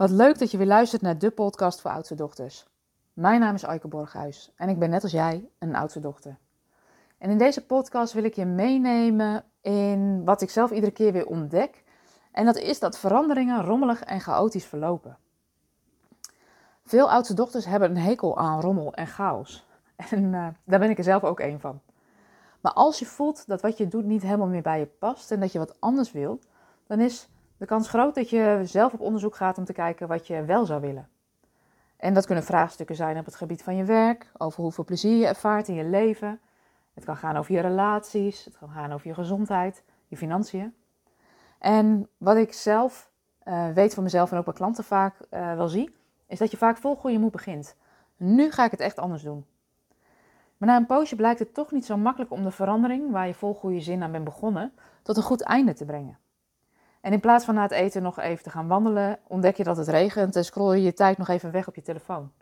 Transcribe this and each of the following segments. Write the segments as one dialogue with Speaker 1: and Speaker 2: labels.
Speaker 1: Wat leuk dat je weer luistert naar de podcast voor oudste dochters. Mijn naam is Aike Borghuis en ik ben net als jij een oudste dochter. En in deze podcast wil ik je meenemen in wat ik zelf iedere keer weer ontdek. En dat is dat veranderingen rommelig en chaotisch verlopen. Veel oudste dochters hebben een hekel aan rommel en chaos. En uh, daar ben ik er zelf ook een van. Maar als je voelt dat wat je doet niet helemaal meer bij je past en dat je wat anders wil, dan is de kans groot dat je zelf op onderzoek gaat om te kijken wat je wel zou willen. En dat kunnen vraagstukken zijn op het gebied van je werk, over hoeveel plezier je ervaart in je leven. Het kan gaan over je relaties, het kan gaan over je gezondheid, je financiën. En wat ik zelf uh, weet van mezelf en ook bij klanten vaak uh, wel zie, is dat je vaak vol goede moed begint. Nu ga ik het echt anders doen. Maar na een poosje blijkt het toch niet zo makkelijk om de verandering, waar je vol goede zin aan bent begonnen, tot een goed einde te brengen. En in plaats van na het eten nog even te gaan wandelen, ontdek je dat het regent en scroll je je tijd nog even weg op je telefoon.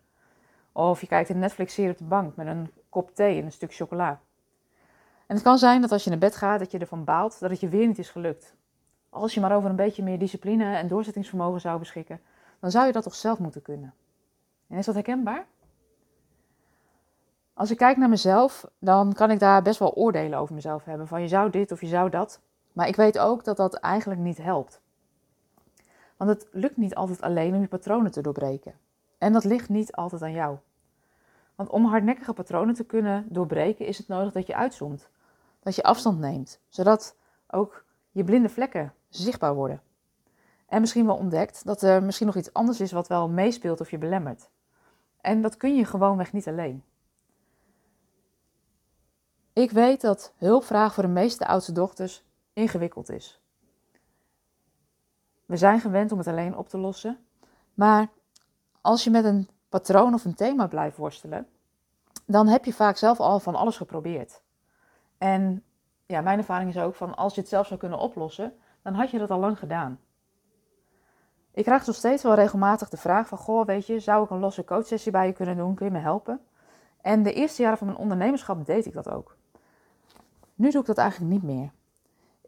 Speaker 1: Of je kijkt een Netflix-serie op de bank met een kop thee en een stuk chocola. En het kan zijn dat als je naar bed gaat, dat je ervan baalt dat het je weer niet is gelukt. Als je maar over een beetje meer discipline en doorzettingsvermogen zou beschikken, dan zou je dat toch zelf moeten kunnen. En is dat herkenbaar? Als ik kijk naar mezelf, dan kan ik daar best wel oordelen over mezelf hebben. Van je zou dit of je zou dat. Maar ik weet ook dat dat eigenlijk niet helpt. Want het lukt niet altijd alleen om je patronen te doorbreken. En dat ligt niet altijd aan jou. Want om hardnekkige patronen te kunnen doorbreken is het nodig dat je uitzoomt. Dat je afstand neemt, zodat ook je blinde vlekken zichtbaar worden. En misschien wel ontdekt dat er misschien nog iets anders is wat wel meespeelt of je belemmert. En dat kun je gewoonweg niet alleen. Ik weet dat hulpvraag voor de meeste oudste dochters ingewikkeld is. We zijn gewend om het alleen op te lossen, maar als je met een patroon of een thema blijft worstelen, dan heb je vaak zelf al van alles geprobeerd. En ja, mijn ervaring is ook van als je het zelf zou kunnen oplossen, dan had je dat al lang gedaan. Ik krijg nog steeds wel regelmatig de vraag van, goh, weet je, zou ik een losse coachsessie bij je kunnen doen? Kun je me helpen? En de eerste jaren van mijn ondernemerschap deed ik dat ook. Nu doe ik dat eigenlijk niet meer.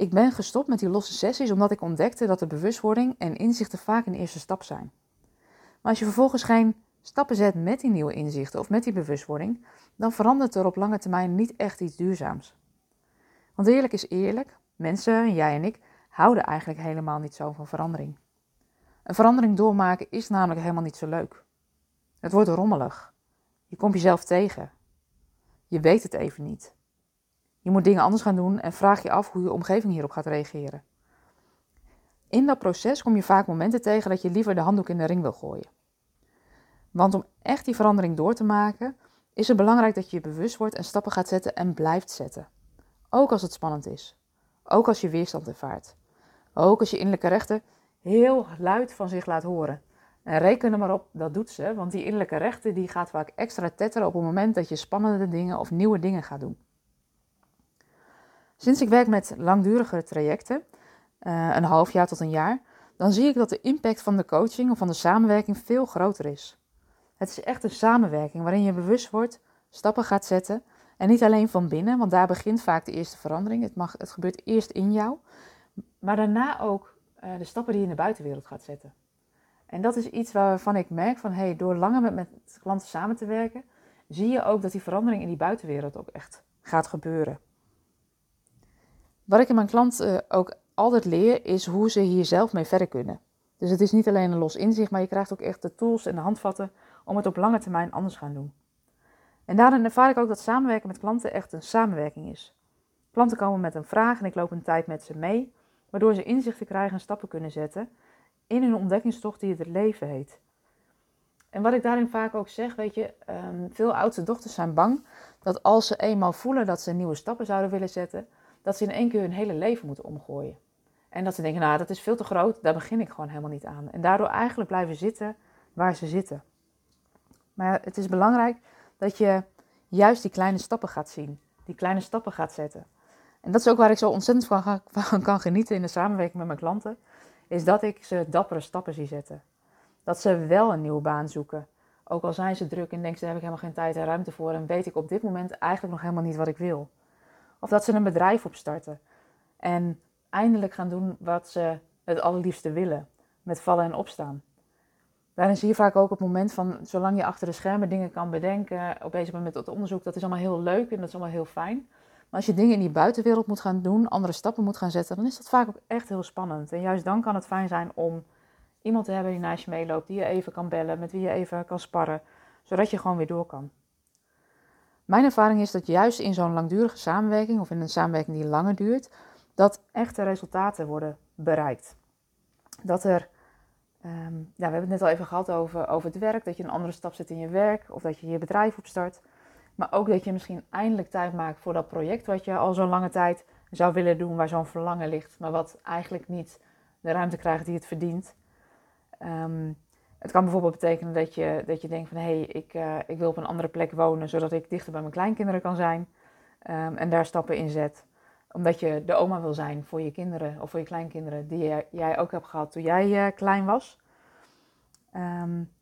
Speaker 1: Ik ben gestopt met die losse sessies omdat ik ontdekte dat de bewustwording en inzichten vaak een eerste stap zijn. Maar als je vervolgens geen stappen zet met die nieuwe inzichten of met die bewustwording, dan verandert er op lange termijn niet echt iets duurzaams. Want eerlijk is eerlijk, mensen, jij en ik, houden eigenlijk helemaal niet zo van verandering. Een verandering doormaken is namelijk helemaal niet zo leuk. Het wordt rommelig. Je komt jezelf tegen. Je weet het even niet. Je moet dingen anders gaan doen en vraag je af hoe je omgeving hierop gaat reageren. In dat proces kom je vaak momenten tegen dat je liever de handdoek in de ring wil gooien. Want om echt die verandering door te maken, is het belangrijk dat je je bewust wordt en stappen gaat zetten en blijft zetten. Ook als het spannend is. Ook als je weerstand ervaart. Ook als je innerlijke rechter heel luid van zich laat horen. En reken er maar op, dat doet ze, want die innerlijke rechter die gaat vaak extra tetteren op het moment dat je spannende dingen of nieuwe dingen gaat doen. Sinds ik werk met langdurige trajecten, uh, een half jaar tot een jaar, dan zie ik dat de impact van de coaching of van de samenwerking veel groter is. Het is echt een samenwerking waarin je bewust wordt, stappen gaat zetten. En niet alleen van binnen, want daar begint vaak de eerste verandering. Het, mag, het gebeurt eerst in jou, maar daarna ook uh, de stappen die je in de buitenwereld gaat zetten. En dat is iets waarvan ik merk van, hey, door langer met, met klanten samen te werken, zie je ook dat die verandering in die buitenwereld ook echt gaat gebeuren. Wat ik in mijn klant uh, ook altijd leer, is hoe ze hier zelf mee verder kunnen. Dus het is niet alleen een los inzicht, maar je krijgt ook echt de tools en de handvatten om het op lange termijn anders gaan doen. En daarin ervaar ik ook dat samenwerken met klanten echt een samenwerking is. Klanten komen met een vraag en ik loop een tijd met ze mee, waardoor ze inzichten krijgen en stappen kunnen zetten in hun ontdekkingstocht die het leven heet. En wat ik daarin vaak ook zeg, weet je, um, veel oudste dochters zijn bang dat als ze eenmaal voelen dat ze nieuwe stappen zouden willen zetten, dat ze in één keer hun hele leven moeten omgooien. En dat ze denken, nou, dat is veel te groot, daar begin ik gewoon helemaal niet aan. En daardoor eigenlijk blijven zitten waar ze zitten. Maar het is belangrijk dat je juist die kleine stappen gaat zien, die kleine stappen gaat zetten. En dat is ook waar ik zo ontzettend van, kan genieten in de samenwerking met mijn klanten, is dat ik ze dappere stappen zie zetten. Dat ze wel een nieuwe baan zoeken. Ook al zijn ze druk en denken ze, daar heb ik helemaal geen tijd en ruimte voor en weet ik op dit moment eigenlijk nog helemaal niet wat ik wil. Of dat ze een bedrijf opstarten en eindelijk gaan doen wat ze het allerliefste willen, met vallen en opstaan. Daarin zie je vaak ook het moment van, zolang je achter de schermen dingen kan bedenken, op bezig bent met het onderzoek, dat is allemaal heel leuk en dat is allemaal heel fijn. Maar als je dingen in die buitenwereld moet gaan doen, andere stappen moet gaan zetten, dan is dat vaak ook echt heel spannend. En juist dan kan het fijn zijn om iemand te hebben die naast je meeloopt, die je even kan bellen, met wie je even kan sparren, zodat je gewoon weer door kan. Mijn ervaring is dat juist in zo'n langdurige samenwerking of in een samenwerking die langer duurt, dat echte resultaten worden bereikt. Dat er, um, ja, we hebben het net al even gehad over, over het werk, dat je een andere stap zet in je werk of dat je je bedrijf opstart. Maar ook dat je misschien eindelijk tijd maakt voor dat project wat je al zo'n lange tijd zou willen doen, waar zo'n verlangen ligt, maar wat eigenlijk niet de ruimte krijgt die het verdient. Um, het kan bijvoorbeeld betekenen dat je, dat je denkt van hé, hey, ik, uh, ik wil op een andere plek wonen, zodat ik dichter bij mijn kleinkinderen kan zijn um, en daar stappen in zet. Omdat je de oma wil zijn voor je kinderen of voor je kleinkinderen, die jij, ook hebt gehad toen jij uh, klein was. Um,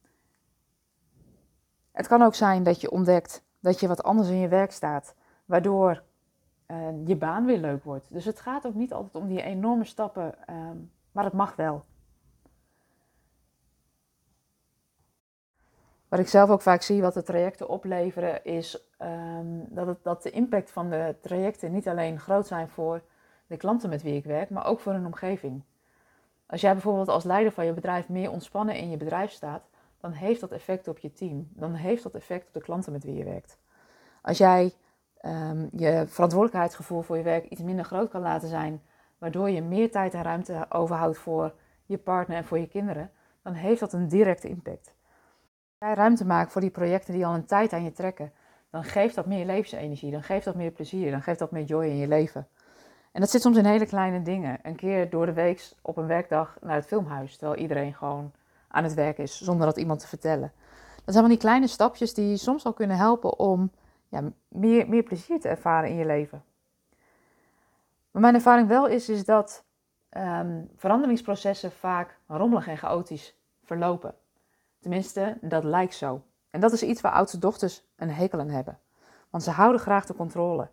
Speaker 1: het kan ook zijn dat je ontdekt dat je wat anders in je werk staat, waardoor uh, je baan weer leuk wordt. Dus het gaat ook niet altijd om die enorme stappen, um, maar het mag wel. Wat ik zelf ook vaak zie, wat de trajecten opleveren, is um, dat, het, dat de impact van de trajecten niet alleen groot zijn voor de klanten met wie ik werk, maar ook voor hun omgeving. Als jij bijvoorbeeld als leider van je bedrijf meer ontspannen in je bedrijf staat, dan heeft dat effect op je team. Dan heeft dat effect op de klanten met wie je werkt. Als jij um, je verantwoordelijkheidsgevoel voor je werk iets minder groot kan laten zijn, waardoor je meer tijd en ruimte overhoudt voor je partner en voor je kinderen, dan heeft dat een directe impact jij ruimte maakt voor die projecten die al een tijd aan je trekken, dan geeft dat meer levensenergie, dan geeft dat meer plezier, dan geeft dat meer joy in je leven. En dat zit soms in hele kleine dingen. Een keer door de week op een werkdag naar het filmhuis, terwijl iedereen gewoon aan het werk is, zonder dat iemand te vertellen. Dat zijn van die kleine stapjes die soms al kunnen helpen om ja, meer, meer plezier te ervaren in je leven. Maar mijn ervaring wel is, is dat um, veranderingsprocessen vaak rommelig en chaotisch verlopen. Tenminste, dat lijkt zo. En dat is iets waar oudste dochters een hekel aan hebben. Want ze houden graag de controle.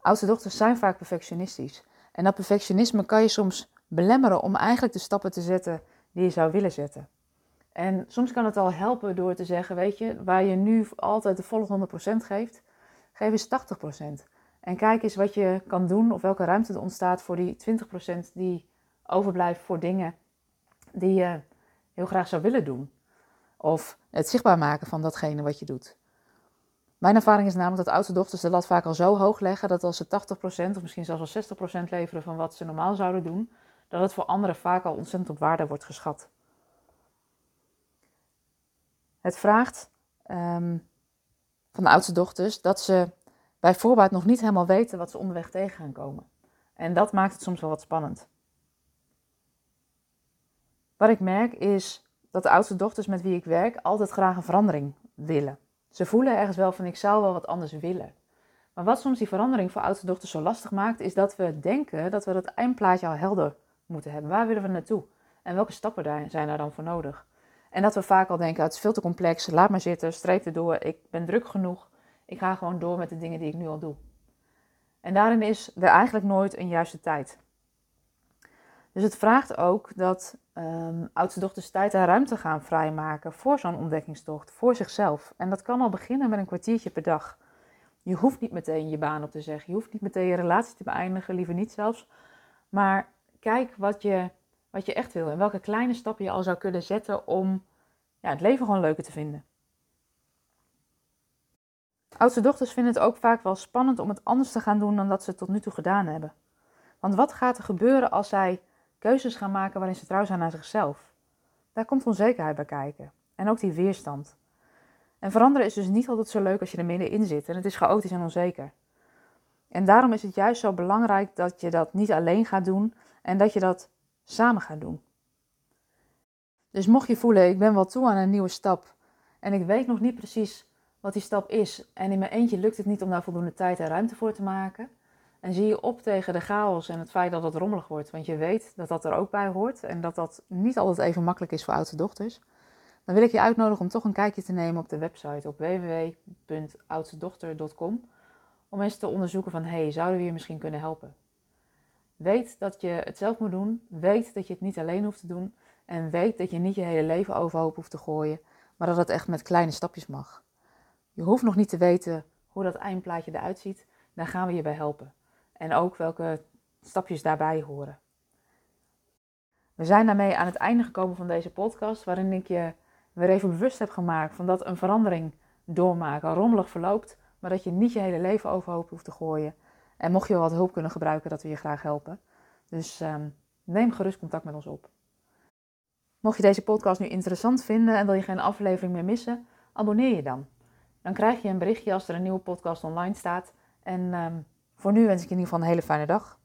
Speaker 1: Oudste dochters zijn vaak perfectionistisch. En dat perfectionisme kan je soms belemmeren om eigenlijk de stappen te zetten die je zou willen zetten. En soms kan het al helpen door te zeggen, weet je, waar je nu altijd de volle 100% geeft, geef eens 80%. En kijk eens wat je kan doen of welke ruimte er ontstaat voor die 20% die overblijft voor dingen die je heel graag zou willen doen. Of het zichtbaar maken van datgene wat je doet. Mijn ervaring is namelijk dat oudste dochters de lat vaak al zo hoog leggen dat als ze 80% of misschien zelfs wel 60% leveren van wat ze normaal zouden doen, dat het voor anderen vaak al ontzettend op waarde wordt geschat. Het vraagt um, van de oudste dochters dat ze bij voorbaat nog niet helemaal weten wat ze onderweg tegen gaan komen. En dat maakt het soms wel wat spannend. Wat ik merk is dat de oudste dochters met wie ik werk altijd graag een verandering willen. Ze voelen ergens wel van ik zou wel wat anders willen. Maar wat soms die verandering voor oudste dochters zo lastig maakt, is dat we denken dat we dat eindplaatje al helder moeten hebben. Waar willen we naartoe? En welke stappen daar zijn daar dan voor nodig? En dat we vaak al denken, het is veel te complex, laat maar zitten, streep erdoor, ik ben druk genoeg, ik ga gewoon door met de dingen die ik nu al doe. En daarin is er eigenlijk nooit een juiste tijd. Dus het vraagt ook dat um, oudste dochters tijd en ruimte gaan vrijmaken voor zo'n ontdekkingstocht, voor zichzelf. En dat kan al beginnen met een kwartiertje per dag. Je hoeft niet meteen je baan op te zeggen, je hoeft niet meteen je relatie te beëindigen, liever niet zelfs. Maar kijk wat je, wat je echt wil en welke kleine stappen je al zou kunnen zetten om ja, het leven gewoon leuker te vinden. Oudste dochters vinden het ook vaak wel spannend om het anders te gaan doen dan dat ze tot nu toe gedaan hebben. Want wat gaat er gebeuren als zij keuzes gaan maken waarin ze trouw zijn naar zichzelf. Daar komt onzekerheid bij kijken. En ook die weerstand. En veranderen is dus niet altijd zo leuk als je er middenin zit. En het is chaotisch en onzeker. En daarom is het juist zo belangrijk dat je dat niet alleen gaat doen en dat je dat samen gaat doen. Dus mocht je voelen, ik ben wel toe aan een nieuwe stap en ik weet nog niet precies wat die stap is en in mijn eentje lukt het niet om daar voldoende tijd en ruimte voor te maken, en zie je op tegen de chaos en het feit dat het rommelig wordt. Want je weet dat dat er ook bij hoort. En dat dat niet altijd even makkelijk is voor oudste dochters. Dan wil ik je uitnodigen om toch een kijkje te nemen op de website op www.oudstedochter.com. Om eens te onderzoeken van, hey, zouden we je misschien kunnen helpen? Weet dat je het zelf moet doen. Weet dat je het niet alleen hoeft te doen. En weet dat je niet je hele leven overhoop hoeft te gooien, maar dat het echt met kleine stapjes mag. Je hoeft nog niet te weten hoe dat eindplaatje eruit ziet. Daar gaan we je bij helpen. En ook welke stapjes daarbij horen. We zijn daarmee aan het einde gekomen van deze podcast, waarin ik je weer even bewust heb gemaakt van dat een verandering doormaken rommelig verloopt, maar dat je niet je hele leven overhoop hoeft te gooien. En mocht je wat hulp kunnen gebruiken, dat we je graag helpen. Dus ehm, neem gerust contact met ons op. Mocht je deze podcast nu interessant vinden en wil je geen aflevering meer missen, abonneer je dan. Dan krijg je een berichtje als er een nieuwe podcast online staat. En ehm, voor nu wens ik je in ieder geval een hele fijne dag.